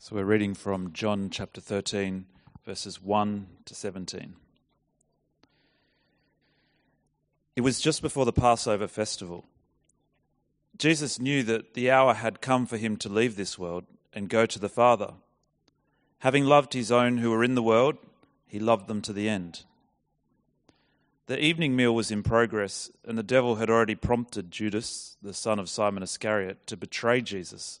So we're reading from John chapter 13, verses 1 to 17. It was just before the Passover festival. Jesus knew that the hour had come for him to leave this world and go to the Father. Having loved his own who were in the world, he loved them to the end. The evening meal was in progress, and the devil had already prompted Judas, the son of Simon Iscariot, to betray Jesus.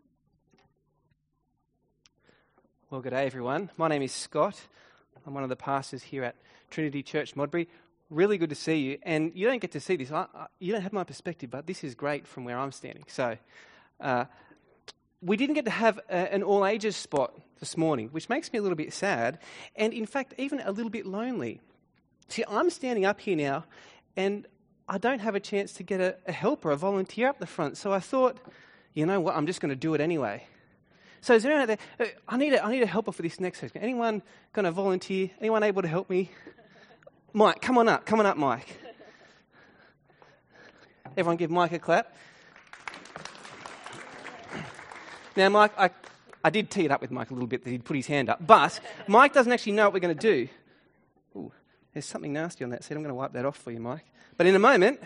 Well, good day, everyone. My name is Scott. I'm one of the pastors here at Trinity Church Modbury. Really good to see you. And you don't get to see this. I, I, you don't have my perspective, but this is great from where I'm standing. So, uh, we didn't get to have a, an all ages spot this morning, which makes me a little bit sad, and in fact, even a little bit lonely. See, I'm standing up here now, and I don't have a chance to get a, a helper, a volunteer up the front. So I thought, you know what, I'm just going to do it anyway. So is there anyone there? Uh, I need a, I need a helper for this next section. Anyone going to volunteer? Anyone able to help me? Mike, come on up. Come on up, Mike. Everyone give Mike a clap. Now, Mike, I, I did tee it up with Mike a little bit that he'd put his hand up, but Mike doesn't actually know what we're going to do. Ooh, there's something nasty on that seat. I'm going to wipe that off for you, Mike. But in a moment,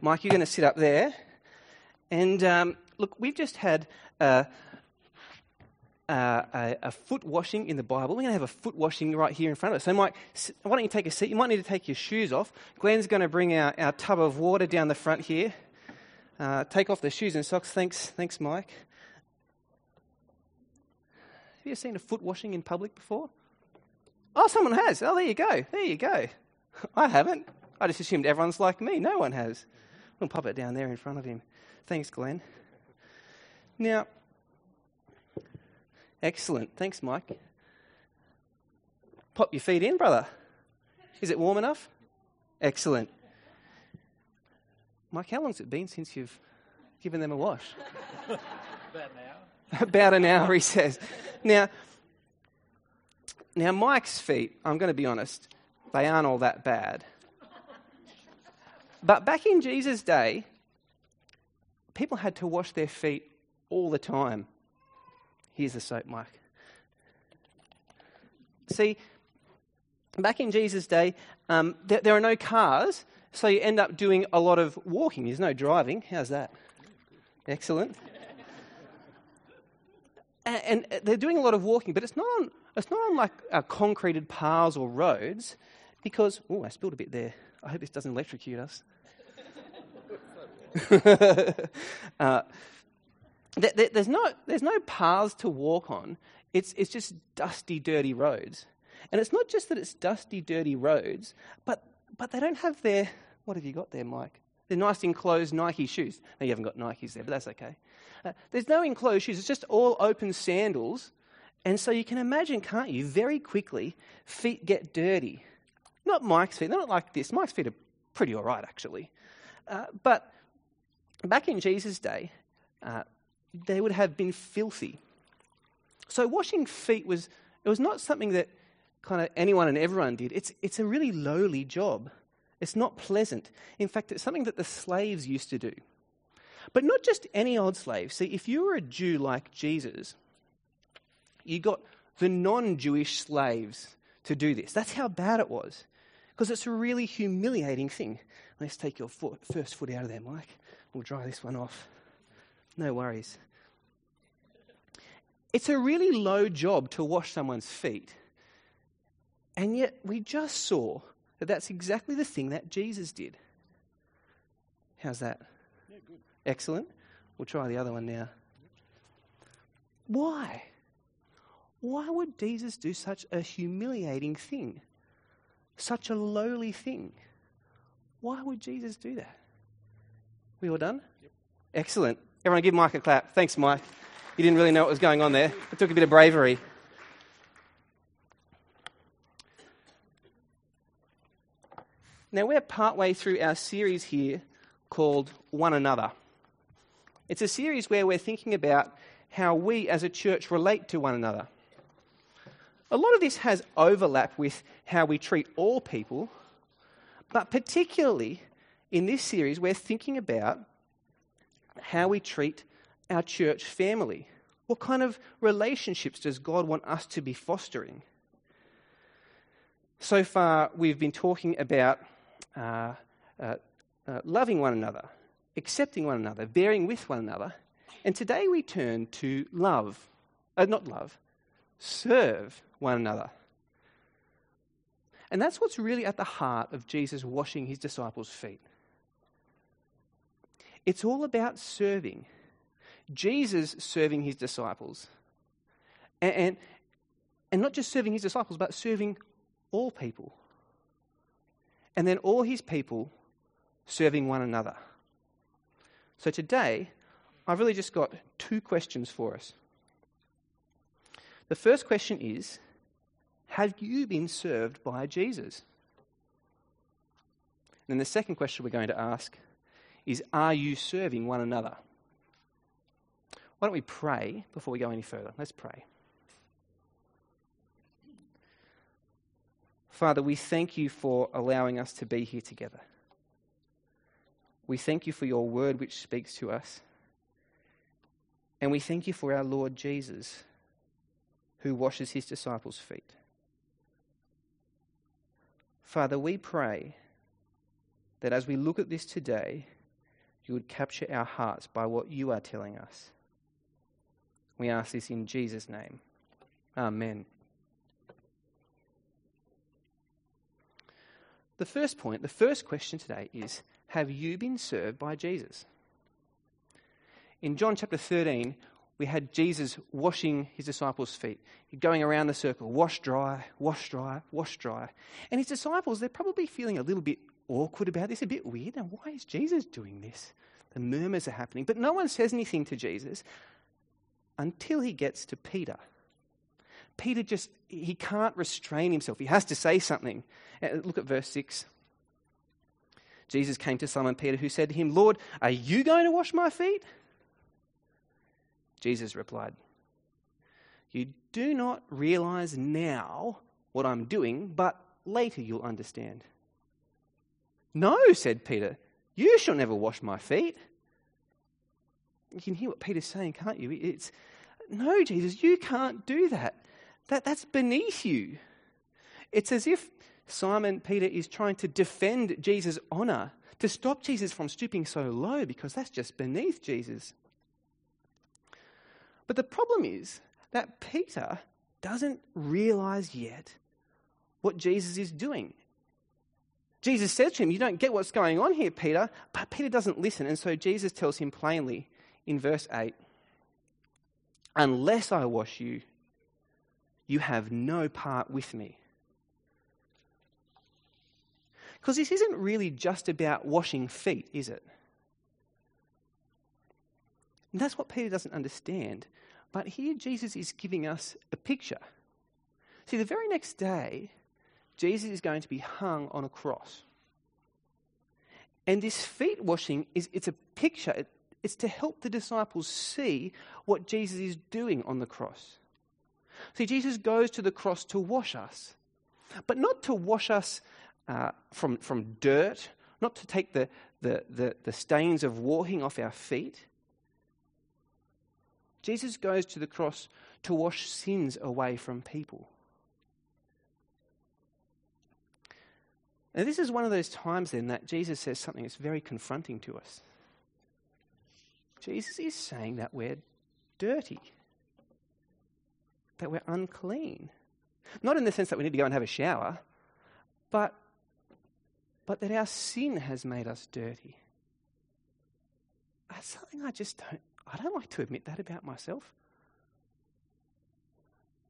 Mike, you're going to sit up there. And um, look, we've just had uh, a, a, foot washing in the Bible. We're going to have a foot washing right here in front of us. So, Mike, why don't you take a seat? You might need to take your shoes off. Glenn's going to bring our, our tub of water down the front here. Uh, take off the shoes and socks. Thanks, thanks, Mike. Have you seen a foot washing in public before? Oh, someone has. Oh, there you go. There you go. I haven't. I just assumed everyone's like me. No one has. We'll pop it down there in front of him. Thanks, Glenn. Now, Excellent. Thanks, Mike. Pop your feet in, brother. Is it warm enough? Excellent. Mike, how long's it been since you've given them a wash? About an hour. About an hour, he says. Now, now, Mike's feet, I'm going to be honest, they aren't all that bad. But back in Jesus' day, people had to wash their feet all the time. Here's the soap, Mike. See, back in Jesus' day, um, there, there, are no cars, so you end up doing a lot of walking. There's no driving. How's that? Excellent. and, and, they're doing a lot of walking, but it's not on, it's not on like uh, concreted paths or roads, because, oh, I spilled a bit there. I hope this doesn't electrocute us. uh, there's no, there's no paths to walk on. It's, it's just dusty, dirty roads. And it's not just that it's dusty, dirty roads, but, but they don't have their, what have you got there, Mike? They're nice enclosed Nike shoes. No, you haven't got Nikes there, but that's okay. Uh, there's no enclosed shoes, it's just all open sandals. And so you can imagine, can't you, very quickly, feet get dirty. Not Mike's feet, they're not like this. Mike's feet are pretty all right, actually. Uh, but back in Jesus' day, uh, they would have been filthy. So washing feet was, it was not something that kind of anyone and everyone did. It's, it's a really lowly job. It's not pleasant. In fact, it's something that the slaves used to do. But not just any old slave. See, if you were a Jew like Jesus, you got the non Jewish slaves to do this. That's how bad it was. Because it's a really humiliating thing. Let's take your foot, first foot out of there, Mike. We'll dry this one off. No worries. It's a really low job to wash someone's feet. And yet, we just saw that that's exactly the thing that Jesus did. How's that? Yeah, good. Excellent. We'll try the other one now. Why? Why would Jesus do such a humiliating thing? Such a lowly thing? Why would Jesus do that? We all done? Yep. Excellent. Everyone give Mike a clap. Thanks, Mike. You didn't really know what was going on there. It took a bit of bravery. Now, we're partway through our series here called One Another. It's a series where we're thinking about how we as a church relate to one another. A lot of this has overlap with how we treat all people, but particularly in this series, we're thinking about how we treat our church family. What kind of relationships does God want us to be fostering? So far, we've been talking about uh, uh, uh, loving one another, accepting one another, bearing with one another. And today we turn to love, uh, not love, serve one another. And that's what's really at the heart of Jesus washing his disciples' feet. It's all about serving. Jesus serving his disciples. And, and, and not just serving his disciples, but serving all people. And then all his people serving one another. So today, I've really just got two questions for us. The first question is Have you been served by Jesus? And then the second question we're going to ask is Are you serving one another? Why don't we pray before we go any further? Let's pray. Father, we thank you for allowing us to be here together. We thank you for your word which speaks to us. And we thank you for our Lord Jesus, who washes his disciples' feet. Father, we pray that as we look at this today, you would capture our hearts by what you are telling us. We ask this in Jesus' name. Amen. The first point, the first question today is have you been served by Jesus? In John chapter 13, we had Jesus washing his disciples' feet, going around the circle, wash dry, wash dry, wash dry. And his disciples, they're probably feeling a little bit awkward about this, a bit weird. And why is Jesus doing this? The murmurs are happening. But no one says anything to Jesus until he gets to Peter. Peter just, he can't restrain himself. He has to say something. Uh, look at verse 6. Jesus came to Simon Peter, who said to him, Lord, are you going to wash my feet? Jesus replied, You do not realize now what I'm doing, but later you'll understand. No, said Peter, you shall never wash my feet. You can hear what Peter's saying, can't you? It's, no, Jesus, you can't do that. that that's beneath you. It's as if Simon Peter is trying to defend Jesus' honor, to stop Jesus from stooping so low, because that's just beneath Jesus. But the problem is that Peter doesn't realize yet what Jesus is doing. Jesus says to him, You don't get what's going on here, Peter. But Peter doesn't listen. And so Jesus tells him plainly in verse 8 Unless I wash you, you have no part with me. Because this isn't really just about washing feet, is it? And that's what Peter doesn't understand. But here Jesus is giving us a picture. See, the very next day, Jesus is going to be hung on a cross. And this feet washing is it's a picture. It, it's to help the disciples see what Jesus is doing on the cross. See, Jesus goes to the cross to wash us, but not to wash us uh, from, from dirt, not to take the, the, the, the stains of walking off our feet. Jesus goes to the cross to wash sins away from people. And this is one of those times then that Jesus says something that's very confronting to us. Jesus is saying that we're dirty, that we're unclean. Not in the sense that we need to go and have a shower, but, but that our sin has made us dirty. That's something I just don't, I don't like to admit that about myself.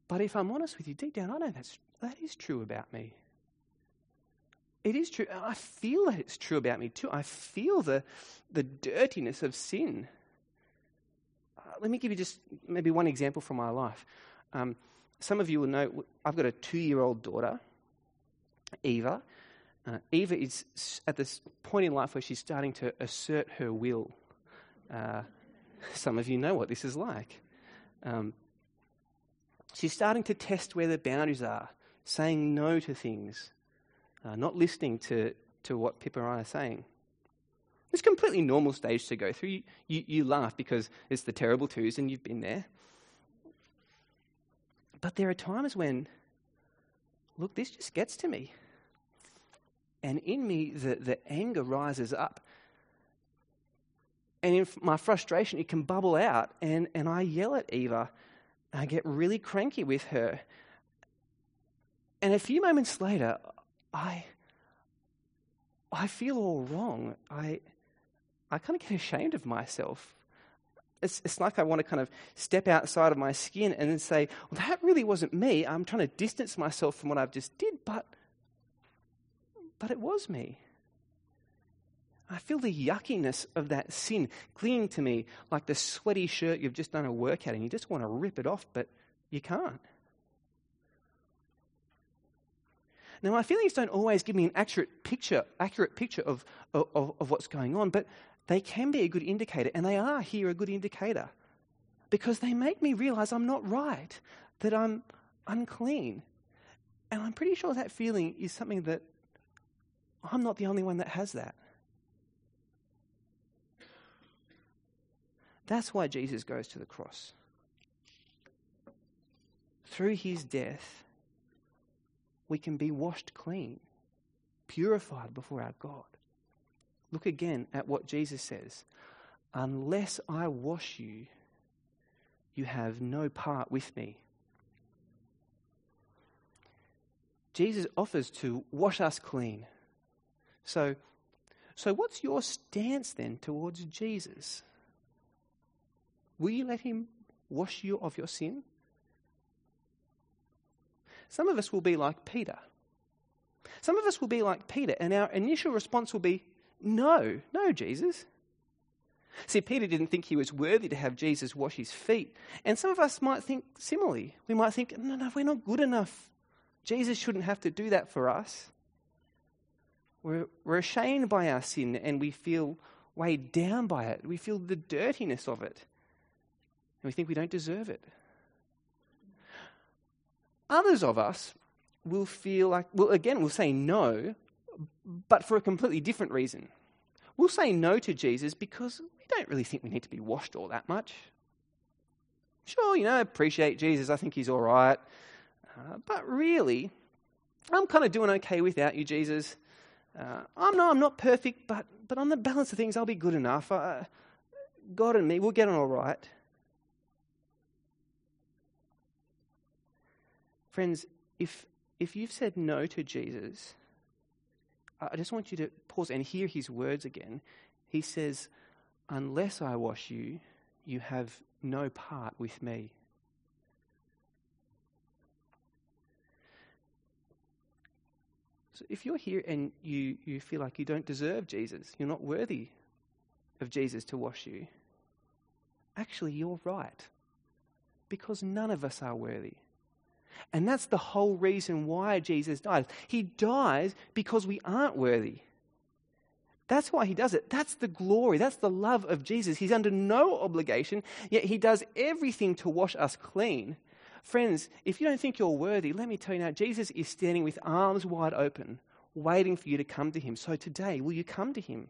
But if I'm honest with you, deep down, I know that's, that is true about me. It is true. I feel that it's true about me too. I feel the, the dirtiness of sin. Uh, let me give you just maybe one example from my life. Um, some of you will know I've got a two year old daughter, Eva. Uh, Eva is at this point in life where she's starting to assert her will. Uh, some of you know what this is like. Um, she's starting to test where the boundaries are, saying no to things, uh, not listening to, to what Pippa and are saying. It's a completely normal stage to go through. You, you, you laugh because it's the terrible twos and you've been there. But there are times when, look, this just gets to me. And in me, the, the anger rises up. And in my frustration, it can bubble out. And, and I yell at Eva. I get really cranky with her. And a few moments later, I, I feel all wrong. I, I kind of get ashamed of myself. It's, it's like I want to kind of step outside of my skin and then say, well, that really wasn't me. I'm trying to distance myself from what I've just did, but, but it was me. I feel the yuckiness of that sin clinging to me like the sweaty shirt you've just done a workout and you just want to rip it off, but you can't. Now, my feelings don't always give me an accurate picture, accurate picture of, of, of what's going on, but they can be a good indicator, and they are here a good indicator because they make me realize I'm not right, that I'm unclean. And I'm pretty sure that feeling is something that I'm not the only one that has that. That's why Jesus goes to the cross. Through his death, we can be washed clean, purified before our God. Look again at what Jesus says Unless I wash you, you have no part with me. Jesus offers to wash us clean. So, so what's your stance then towards Jesus? Will you let him wash you of your sin? Some of us will be like Peter. Some of us will be like Peter, and our initial response will be, No, no, Jesus. See, Peter didn't think he was worthy to have Jesus wash his feet. And some of us might think similarly. We might think, No, no, we're not good enough. Jesus shouldn't have to do that for us. We're, we're ashamed by our sin and we feel weighed down by it. We feel the dirtiness of it. And we think we don't deserve it. Others of us will feel like, well, again, we'll say no, but for a completely different reason. We'll say no to Jesus because we don't really think we need to be washed all that much. Sure, you know, appreciate Jesus, I think he's all right. Uh, but really, I'm kind of doing okay without you, Jesus. Uh, I know I'm not perfect, but, but on the balance of things, I'll be good enough. Uh, God and me, we'll get on all right. Friends, if, if you've said no to Jesus, I just want you to pause and hear his words again. He says, Unless I wash you, you have no part with me. So if you're here and you, you feel like you don't deserve Jesus, you're not worthy of Jesus to wash you, actually, you're right. Because none of us are worthy. And that's the whole reason why Jesus dies. He dies because we aren't worthy. That's why he does it. That's the glory. That's the love of Jesus. He's under no obligation, yet he does everything to wash us clean. Friends, if you don't think you're worthy, let me tell you now, Jesus is standing with arms wide open, waiting for you to come to him. So today, will you come to him?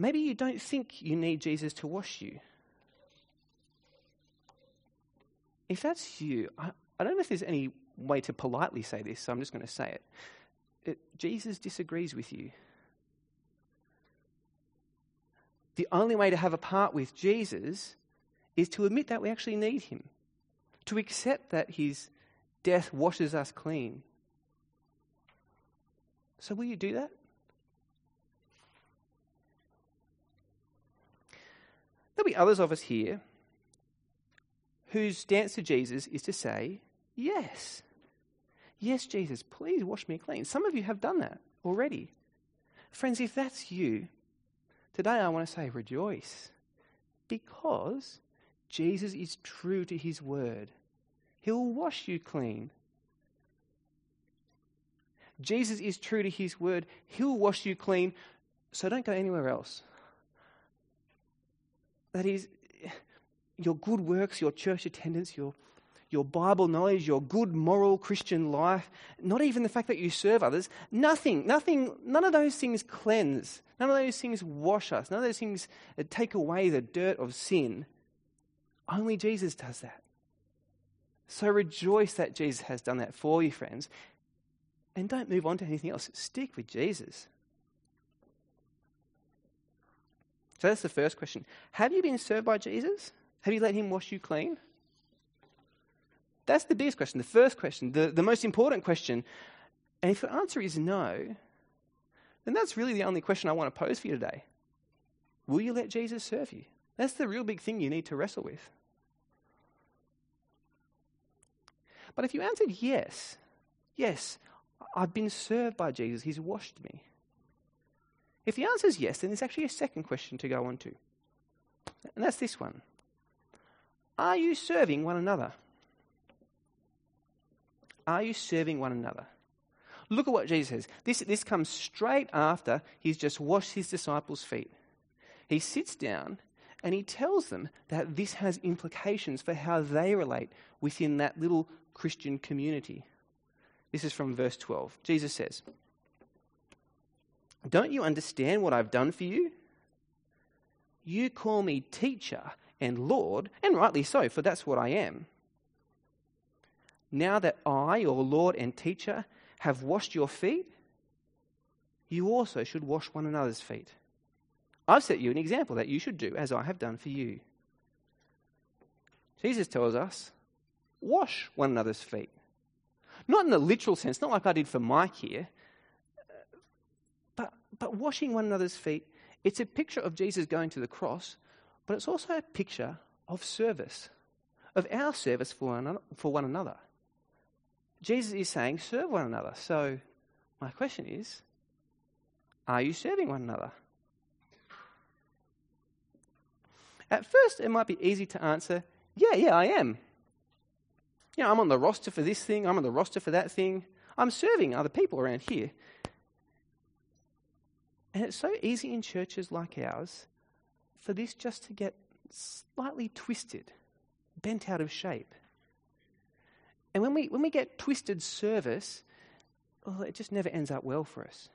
Maybe you don't think you need Jesus to wash you. If that's you, I, I don't know if there's any way to politely say this, so I'm just going to say it. it. Jesus disagrees with you. The only way to have a part with Jesus is to admit that we actually need him, to accept that his death washes us clean. So, will you do that? There'll be others of us here whose stance to Jesus is to say, Yes. Yes, Jesus, please wash me clean. Some of you have done that already. Friends, if that's you, today I want to say rejoice because Jesus is true to his word. He'll wash you clean. Jesus is true to his word. He'll wash you clean. So don't go anywhere else. That is, your good works, your church attendance, your, your Bible knowledge, your good moral Christian life, not even the fact that you serve others, nothing, nothing, none of those things cleanse. None of those things wash us. None of those things uh, take away the dirt of sin. Only Jesus does that. So rejoice that Jesus has done that for you, friends. And don't move on to anything else. Stick with Jesus. So that's the first question. Have you been served by Jesus? Have you let him wash you clean? That's the biggest question, the first question, the, the most important question. And if the answer is no, then that's really the only question I want to pose for you today. Will you let Jesus serve you? That's the real big thing you need to wrestle with. But if you answered yes, yes, I've been served by Jesus, he's washed me. If the answer is yes, then there's actually a second question to go on to. And that's this one Are you serving one another? Are you serving one another? Look at what Jesus says. This, this comes straight after he's just washed his disciples' feet. He sits down and he tells them that this has implications for how they relate within that little Christian community. This is from verse 12. Jesus says, don't you understand what I've done for you? You call me teacher and Lord, and rightly so, for that's what I am. Now that I, your Lord and teacher, have washed your feet, you also should wash one another's feet. I've set you an example that you should do as I have done for you. Jesus tells us, wash one another's feet. Not in the literal sense, not like I did for Mike here, but washing one another's feet, it's a picture of Jesus going to the cross, but it's also a picture of service, of our service for one, for one another. Jesus is saying, serve one another. So, my question is, are you serving one another? At first, it might be easy to answer, yeah, yeah, I am. Know, I'm on the roster for this thing, I'm on the roster for that thing. I'm serving other people around here. And it's so easy in churches like ours for this just to get slightly twisted, bent out of shape. And when we, when we get twisted service, well, it just never ends up well for us.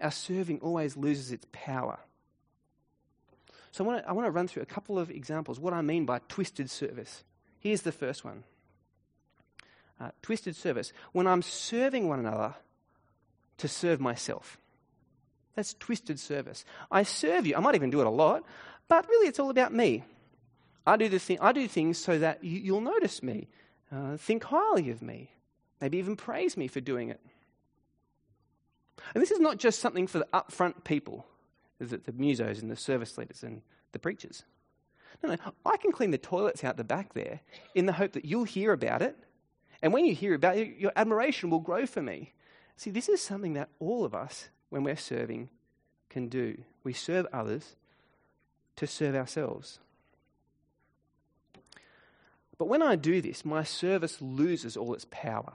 Our serving always loses its power. So I want to, I run through a couple of examples, what I mean by twisted service. Here's the first one uh, twisted service. When I'm serving one another to serve myself. That's twisted service. I serve you. I might even do it a lot, but really it's all about me. I do, the thing, I do things so that you, will notice me, uh, think highly of me, maybe even praise me for doing it. And this is not just something for the upfront people, it the musos and the service leaders and the preachers. No, no, I can clean the toilets out the back there in the hope that you'll hear about it. And when you hear about it, your admiration will grow for me. See, this is something that all of us, when we're serving, can do. We serve others to serve ourselves. But when I do this, my service loses all its power.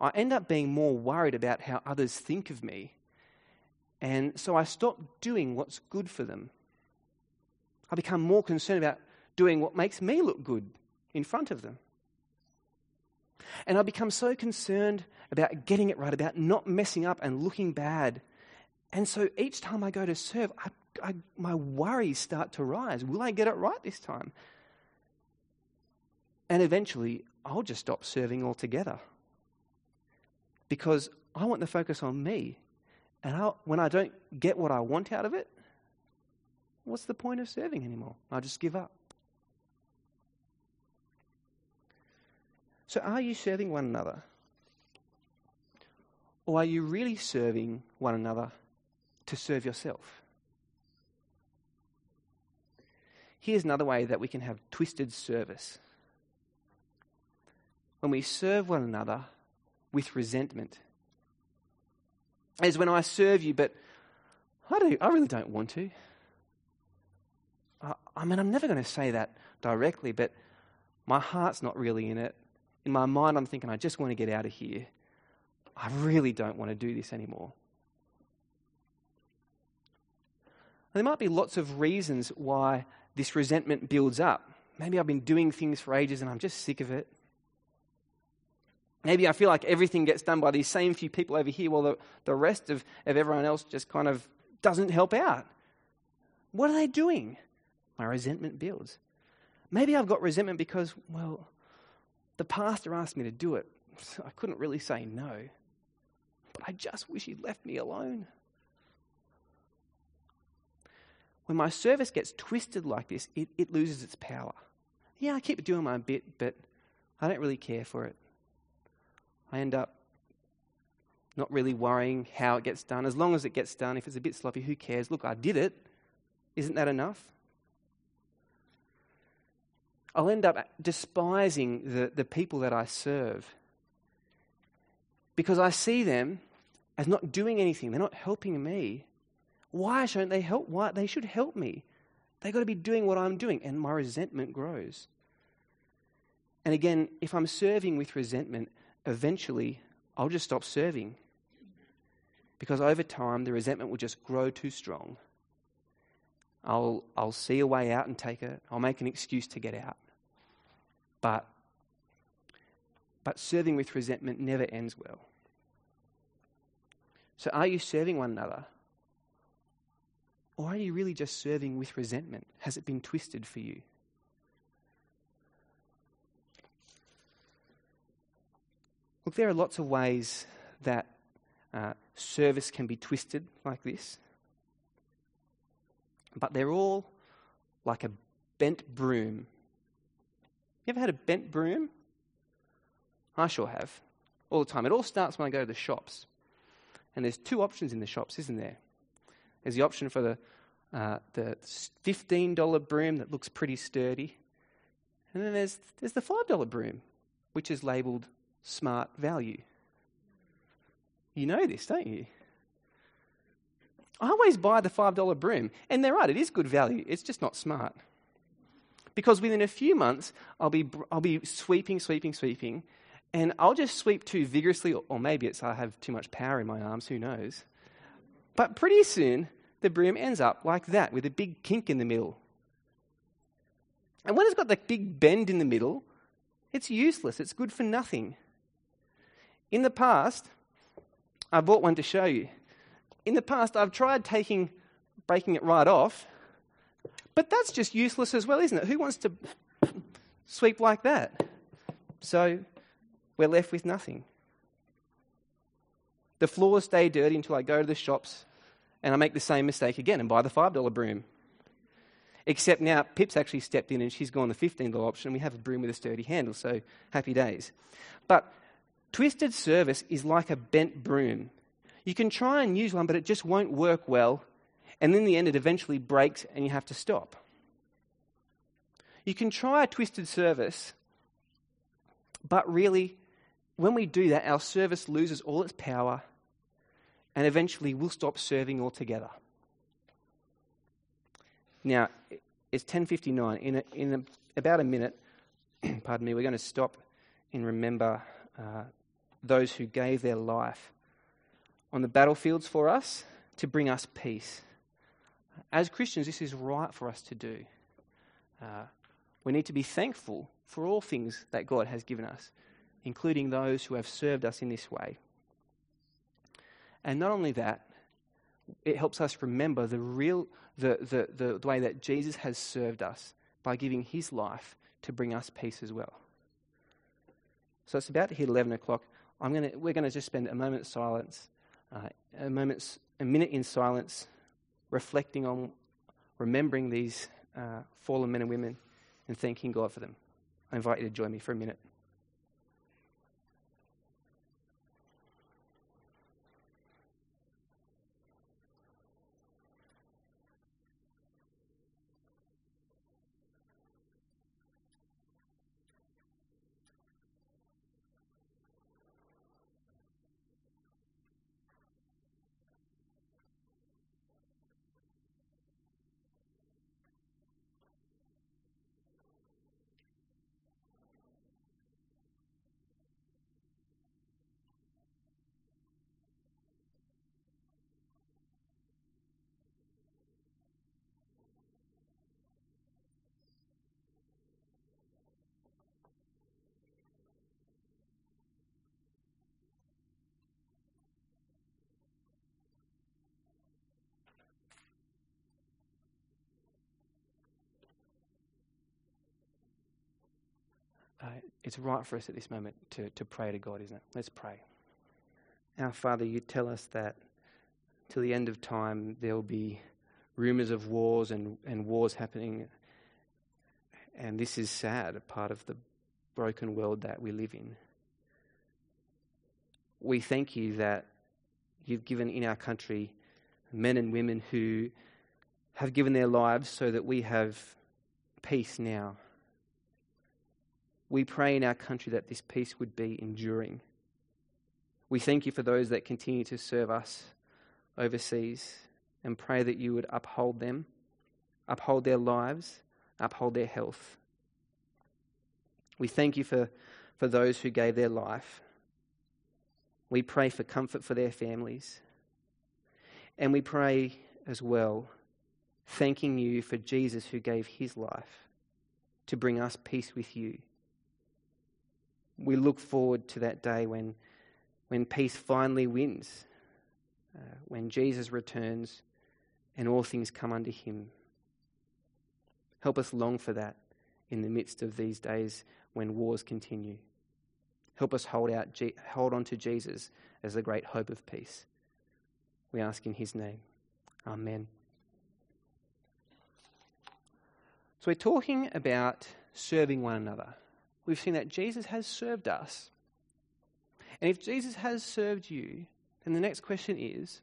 I end up being more worried about how others think of me. And so I stop doing what's good for them. I become more concerned about doing what makes me look good in front of them. And I become so concerned about getting it right, about not messing up and looking bad. And so each time I go to serve, I, I, my worries start to rise. Will I get it right this time? And eventually, I'll just stop serving altogether because I want the focus on me. And I'll, when I don't get what I want out of it, what's the point of serving anymore? I just give up. So, are you serving one another? Or are you really serving one another to serve yourself? Here's another way that we can have twisted service. When we serve one another with resentment. Is when I serve you, but I, do, I really don't want to. I, I mean, I'm never going to say that directly, but my heart's not really in it. In my mind, I'm thinking, I just want to get out of here. I really don't want to do this anymore. There might be lots of reasons why this resentment builds up. Maybe I've been doing things for ages and I'm just sick of it. Maybe I feel like everything gets done by these same few people over here while the, the rest of, of everyone else just kind of doesn't help out. What are they doing? My resentment builds. Maybe I've got resentment because, well, the pastor asked me to do it. So I couldn't really say no. But I just wish he'd left me alone. When my service gets twisted like this, it, it loses its power. Yeah, I keep doing my bit, but I don't really care for it. I end up not really worrying how it gets done. As long as it gets done, if it's a bit sloppy, who cares? Look, I did it. Isn't that enough? I'll end up despising the, the people that I serve because I see them as not doing anything. They're not helping me. Why shouldn't they help? Why? They should help me. They've got to be doing what I'm doing, and my resentment grows. And again, if I'm serving with resentment, eventually I'll just stop serving. Because over time, the resentment will just grow too strong. I'll, I'll see a way out and take it. I'll make an excuse to get out. But, but serving with resentment never ends well. So, are you serving one another? Or are you really just serving with resentment? Has it been twisted for you? Look, there are lots of ways that uh, service can be twisted like this, but they're all like a bent broom. You ever had a bent broom? I sure have, all the time. It all starts when I go to the shops. And there's two options in the shops, isn't there? There's the option for the, uh, the $15 broom that looks pretty sturdy. And then there's, there's the $5 broom, which is labelled smart value. You know this, don't you? I always buy the $5 broom, and they're right, it is good value, it's just not smart. Because within a few months, I'll be, I'll be sweeping, sweeping, sweeping, and I'll just sweep too vigorously, or maybe it's I have too much power in my arms, who knows. But pretty soon, the broom ends up like that, with a big kink in the middle. And when it's got that big bend in the middle, it's useless, it's good for nothing. In the past, I bought one to show you. In the past, I've tried taking, breaking it right off, but that's just useless as well, isn't it? Who wants to sweep like that? So we're left with nothing. The floors stay dirty until I go to the shops and I make the same mistake again and buy the $5 broom. Except now Pip's actually stepped in and she's gone the $15 option. And we have a broom with a sturdy handle, so happy days. But Twisted service is like a bent broom. You can try and use one, but it just won't work well. And in the end, it eventually breaks and you have to stop. You can try a twisted service, but really, when we do that, our service loses all its power and eventually we'll stop serving altogether. Now, it's 10.59. In, a, in a, about a minute, pardon me, we're going to stop and remember uh, those who gave their life on the battlefields for us to bring us peace. As Christians, this is right for us to do. Uh, we need to be thankful for all things that God has given us, including those who have served us in this way. And not only that, it helps us remember the real the, the, the, the way that Jesus has served us by giving his life to bring us peace as well. So it's about to hit 11 o'clock. I'm gonna, we're going to just spend a moment's silence, uh, a, moment's, a minute in silence, reflecting on, remembering these uh, fallen men and women, and thanking God for them. I invite you to join me for a minute. Uh, it's right for us at this moment to, to pray to God, isn't it? Let's pray. Our Father, you tell us that till the end of time there will be rumours of wars and, and wars happening. And this is sad, a part of the broken world that we live in. We thank you that you've given in our country men and women who have given their lives so that we have peace now we pray in our country that this peace would be enduring. We thank you for those that continue to serve us overseas and pray that you would uphold them, uphold their lives, uphold their health. We thank you for, for those who gave their life. We pray for comfort for their families. And we pray as well, thanking you for Jesus who gave his life to bring us peace with you we look forward to that day when, when peace finally wins, uh, when Jesus returns and all things come under him. Help us long for that in the midst of these days when wars continue. Help us hold, out, hold on to Jesus as the great hope of peace. We ask in his name. Amen. So, we're talking about serving one another we've seen that Jesus has served us. And if Jesus has served you, then the next question is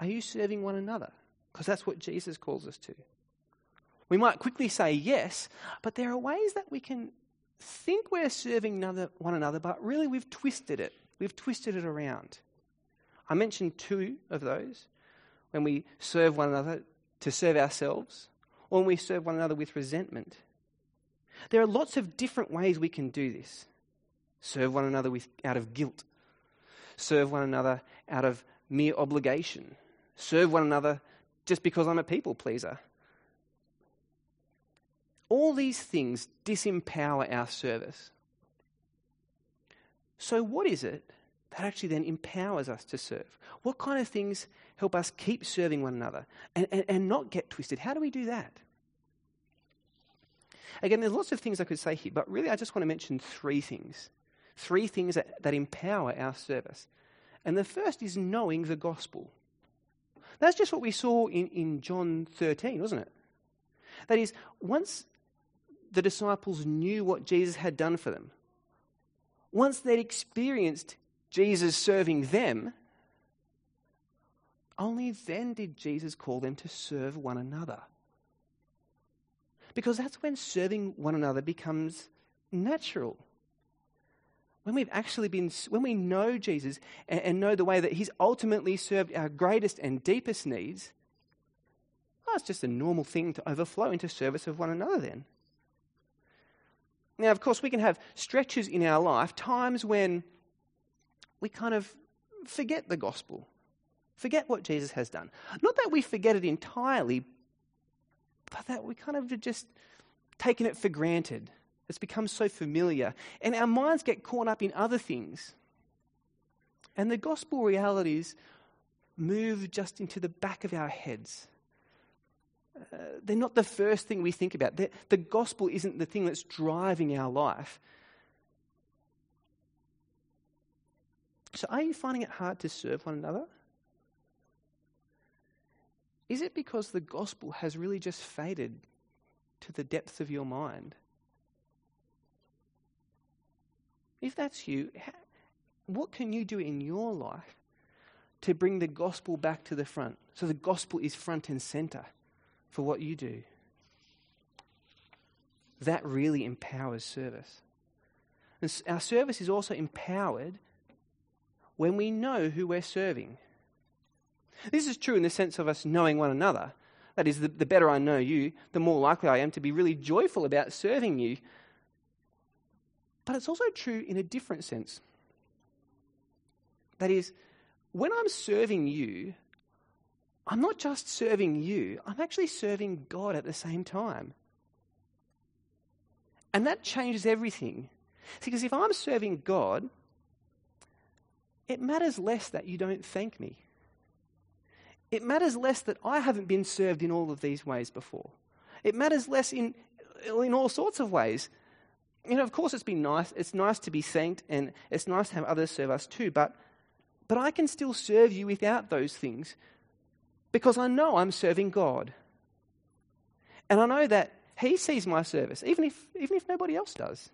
are you serving one another? Because that's what Jesus calls us to. We might quickly say yes, but there are ways that we can think we're serving one another, but really we've twisted it. We've twisted it around. I mentioned two of those when we serve one another to serve ourselves, or when we serve one another with resentment. There are lots of different ways we can do this. Serve one another with, out of guilt. Serve one another out of mere obligation. Serve one another just because I'm a people pleaser. All these things disempower our service. So, what is it that actually then empowers us to serve? What kind of things help us keep serving one another and, and, and not get twisted? How do we do that? Again, there's lots of things I could say here, but really I just want to mention three things. Three things that, that empower our service. And the first is knowing the gospel. That's just what we saw in, in John 13, wasn't it? That is, once the disciples knew what Jesus had done for them, once they'd experienced Jesus serving them, only then did Jesus call them to serve one another. Because that's when serving one another becomes natural. When we've actually been, when we know Jesus and, and know the way that He's ultimately served our greatest and deepest needs, oh, it's just a normal thing to overflow into service of one another then. Now, of course, we can have stretches in our life, times when we kind of forget the gospel, forget what Jesus has done. Not that we forget it entirely, but that we kind of have just taken it for granted. It's become so familiar. And our minds get caught up in other things. And the gospel realities move just into the back of our heads. Uh, they're not the first thing we think about. They're, the gospel isn't the thing that's driving our life. So, are you finding it hard to serve one another? Is it because the gospel has really just faded to the depths of your mind? If that's you, what can you do in your life to bring the gospel back to the front so the gospel is front and center? for what you do. That really empowers service. And our service is also empowered when we know who we're serving. This is true in the sense of us knowing one another. That is, the, the better I know you, the more likely I am to be really joyful about serving you. But it's also true in a different sense. That is, when I'm serving you, I'm not just serving you, I'm actually serving God at the same time. And that changes everything. Because if I'm serving God, it matters less that you don't thank me. It matters less that I haven't been served in all of these ways before. It matters less in, in all sorts of ways. You know, of course, it's been nice. It's nice to be thanked, and it's nice to have others serve us too. But, but I can still serve you without those things because I know I'm serving God. And I know that He sees my service, even if, even if nobody else does.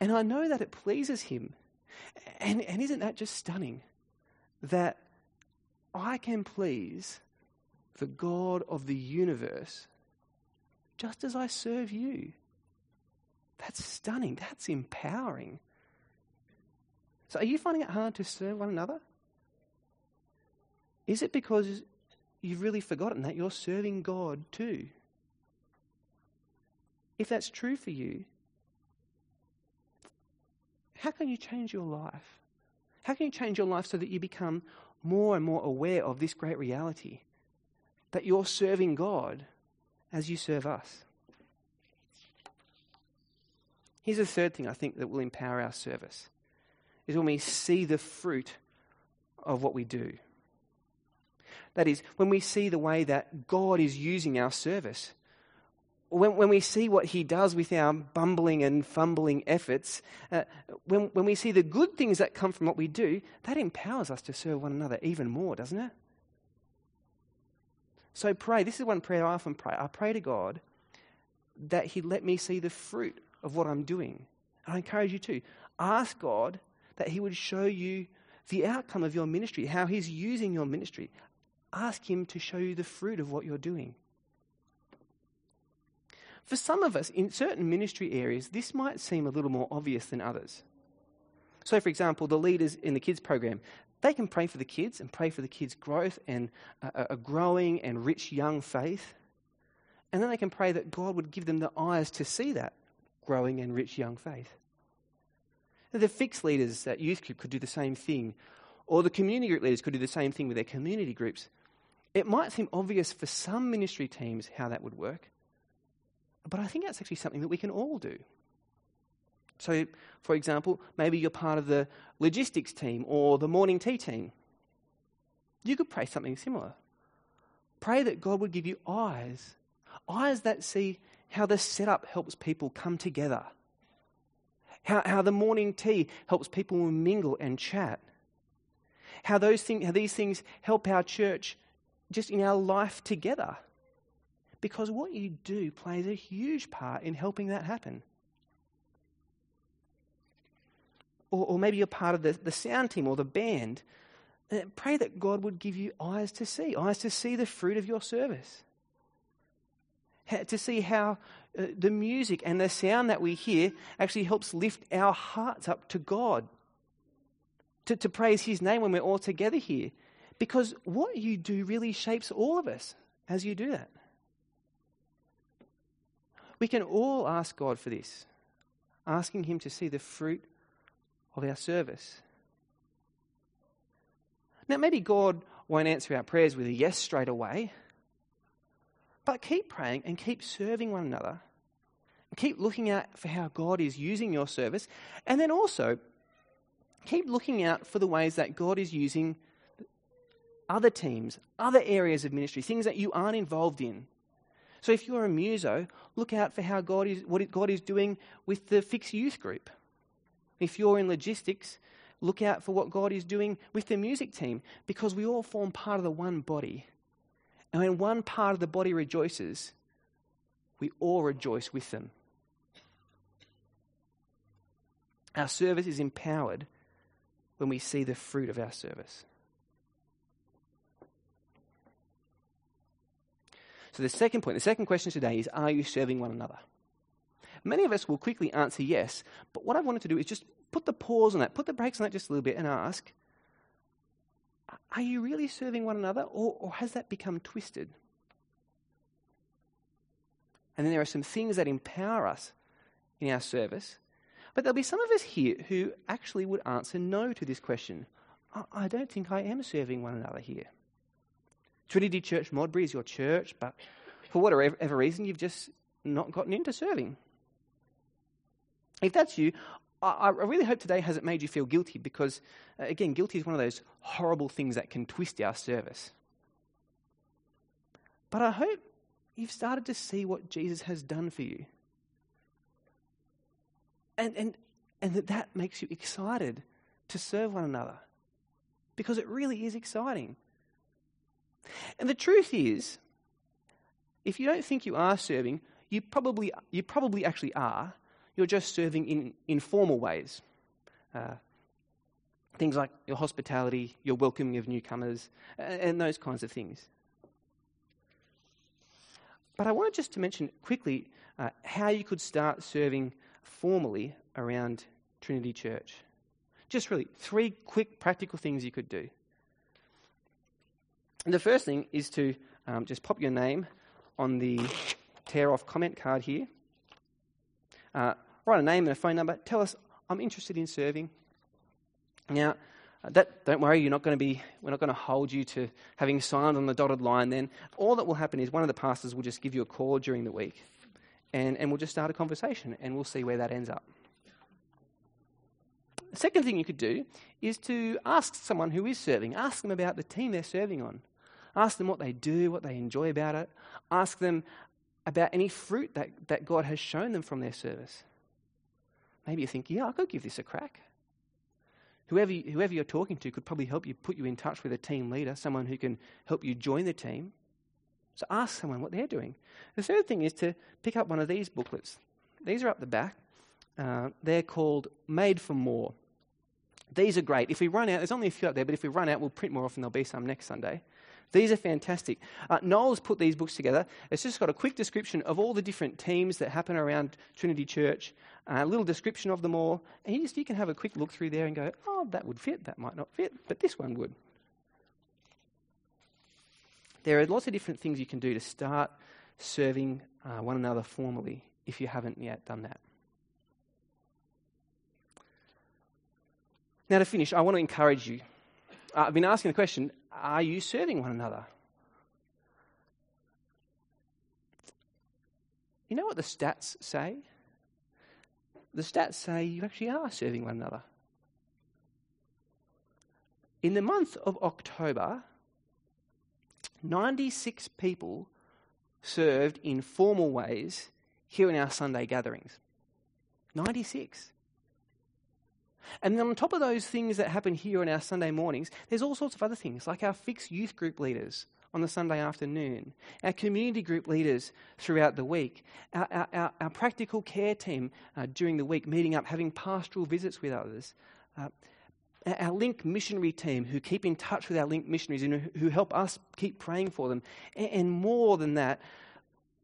And I know that it pleases Him. And, and isn't that just stunning? That I can please the God of the universe just as I serve you. That's stunning. That's empowering. So, are you finding it hard to serve one another? Is it because you've really forgotten that you're serving God too? If that's true for you, how can you change your life? How can you change your life so that you become more and more aware of this great reality that you're serving God as you serve us? Here's the third thing I think that will empower our service is when we see the fruit of what we do. That is, when we see the way that God is using our service, when, when we see what He does with our bumbling and fumbling efforts, uh, when, when we see the good things that come from what we do, that empowers us to serve one another even more, doesn't it? So pray. This is one prayer I often pray. I pray to God that He'd let me see the fruit of what I'm doing. And I encourage you to ask God that He would show you the outcome of your ministry, how He's using your ministry ask Him to show you the fruit of what you're doing. For some of us, in certain ministry areas, this might seem a little more obvious than others. So, for example, the leaders in the kids program, they can pray for the kids and pray for the kids' growth and a, growing and rich young faith. And then they can pray that God would give them the eyes to see that growing and rich young faith. The fixed leaders at youth group could do the same thing, or the community group leaders could do the same thing with their community groups. It might seem obvious for some ministry teams how that would work, but I think that's actually something that we can all do. So, for example, maybe you're part of the logistics team or the morning tea team. You could pray something similar. Pray that God would give you eyes, eyes that see how the setup helps people come together, how, how the morning tea helps people mingle and chat, how, those thing, how these things help our church just in our life together. Because what you do plays a huge part in helping that happen. Or, or maybe you're part of the, the sound team or the band. Uh, pray that God would give you eyes to see, eyes to see the fruit of your service. to see how uh, the music and the sound that we hear actually helps lift our hearts up to God, to, to praise His name when we're all together here. Because what you do really shapes all of us as you do that. We can all ask God for this, asking Him to see the fruit of our service. Now, maybe God won't answer our prayers with a yes straight away. But keep praying and keep serving one another. And Keep looking out for how God is using your service. And then also, keep looking out for the ways that God is using other teams, other areas of ministry, things that you aren't involved in. So if you're a muso, look out for how God is, what God is doing with the Fix Youth group. If you're in logistics, look out for what God is doing with the music team because we all form part of the one body and when one part of the body rejoices, we all rejoice with them. Our service is empowered when we see the fruit of our service. So, the second point, the second question today is Are you serving one another? Many of us will quickly answer yes, but what I wanted to do is just put the pause on that, put the brakes on that just a little bit, and ask are you really serving one another, or, or has that become twisted? And then there are some things that empower us in our service. But there'll be some of us here who actually would answer no to this question. I, I don't think I am serving one another here. Trinity Church Modbury is your church, but for whatever reason, you've just not gotten into serving. If that's you, I, really hope today hasn't made you feel guilty because, uh, again, guilty is one of those horrible things that can twist our service. But I hope you've started to see what Jesus has done for you. And, and, and that that makes you excited to serve one another because it really is exciting. And the truth is, if you don't think you are serving, you probably, you probably actually are you're just serving in informal ways. Uh, things like your hospitality, your welcoming of newcomers, and, and those kinds of things. But I wanted just to mention quickly uh, how you could start serving formally around Trinity Church. Just really three quick practical things you could do. And the first thing is to um, just pop your name on the tear off comment card here. Uh, write a name and a phone number, tell us, I'm interested in serving. Now, uh, that, don't worry, you're not going to be, we're not going to hold you to having signed on the dotted line then. All that will happen is one of the pastors will just give you a call during the week and, and we'll just start a conversation and we'll see where that ends up. The second thing you could do is to ask someone who is serving, ask them about the team they're serving on. Ask them what they do, what they enjoy about it. Ask them about any fruit that, that God has shown them from their service. Maybe you think, yeah, I could give this a crack. Whoever, whoever you're talking to could probably help you put you in touch with a team leader, someone who can help you join the team. So ask someone what they're doing. The third thing is to pick up one of these booklets. These are up the back. Uh, they're called Made for More. These are great. If we run out, there's only a few up there, but if we run out, we'll print more often. There'll be some next Sunday. These are fantastic. Uh, Noel's put these books together. It's just got a quick description of all the different teams that happen around Trinity Church, uh, a little description of them all, and you, just, you can have a quick look through there and go, oh, that would fit, that might not fit, but this one would. There are lots of different things you can do to start serving uh, one another formally if you haven't yet done that. Now, to finish, I want to encourage you. Uh, I've been asking the question are you serving one another? You know what the stats say? The stats say you actually are serving one another. In the month of October, 96 people served in formal ways here in our Sunday gatherings. 96. And then on top of those things that happen here on our Sunday mornings, there's all sorts of other things, like our fixed youth group leaders on the Sunday afternoon, our community group leaders throughout the week, our, our, our practical care team uh, during the week, meeting up, having pastoral visits with others. Uh, our link missionary team who keep in touch with our link missionaries and who help us keep praying for them. And, and more than that,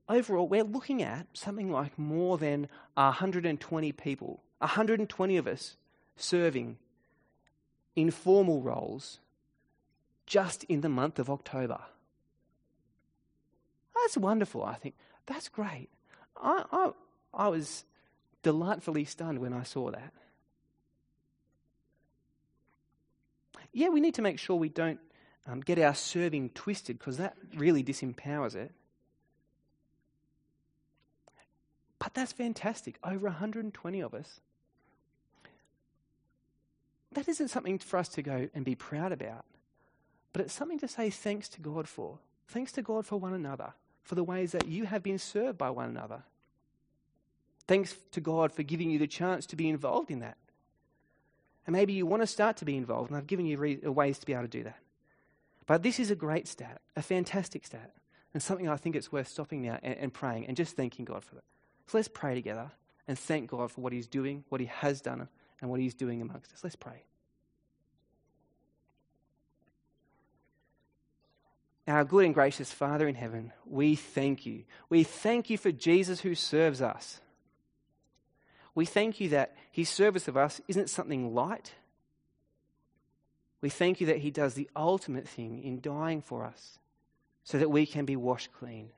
overall, we're looking at something like more than 120 people, 120 of us serving in formal roles just in the month of October. That's wonderful, I think. That's great. I, I, I was delightfully stunned when I saw that. Yeah, we need to make sure we don't um, get our serving twisted because that really disempowers it. But that's fantastic. Over 120 of us. That isn't something for us to go and be proud about, but it's something to say thanks to God for. Thanks to God for one another, for the ways that you have been served by one another. Thanks to God for giving you the chance to be involved in that. And maybe you want to start to be involved, and I've given you re- uh, ways to be able to do that. But this is a great stat, a fantastic stat, and something I think it's worth stopping now and, and praying and just thanking God for it. So let's pray together and thank God for what He's doing, what He has done, and what He's doing amongst us. Let's pray. Our good and gracious Father in heaven, we thank you. We thank you for Jesus who serves us. We thank you that his service of us isn't something light. We thank you that he does the ultimate thing in dying for us so that we can be washed clean.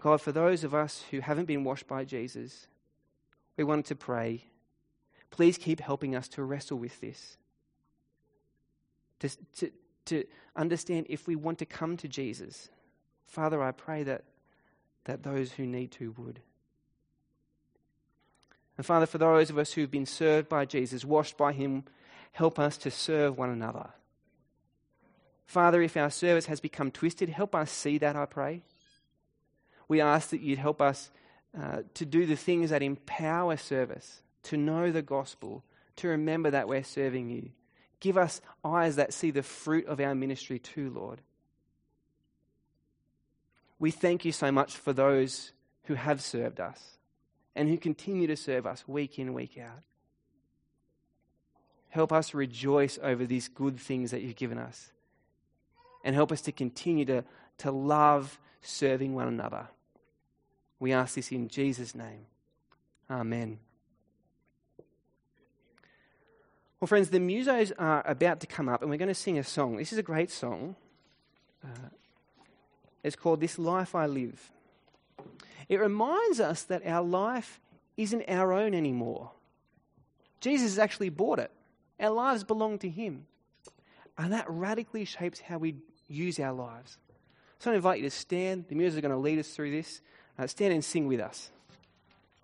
God, for those of us who haven't been washed by Jesus, we wanted to pray. Please keep helping us to wrestle with this. To, to, to understand if we want to come to Jesus. Father, I pray that, that those who need to would. And Father, for those of us who've been served by Jesus, washed by Him, help us to serve one another. Father, if our service has become twisted, help us see that, I pray. We ask that you'd help us uh, to do the things that empower service, to know the gospel, to remember that we're serving you. Give us eyes that see the fruit of our ministry too, Lord. We thank you so much for those who have served us and who continue to serve us week in, week out. Help us rejoice over these good things that you've given us. And help us to continue to, to love serving one another. We ask this in Jesus' name. Amen. Well, friends, the musos are about to come up and we're going to sing a song. This is a great song. Uh, it's called This Life I Live. It reminds us that our life isn't our own anymore. Jesus has actually bought it. Our lives belong to Him. And that radically shapes how we use our lives. So I invite you to stand. The music is going to lead us through this. Uh, stand and sing with us.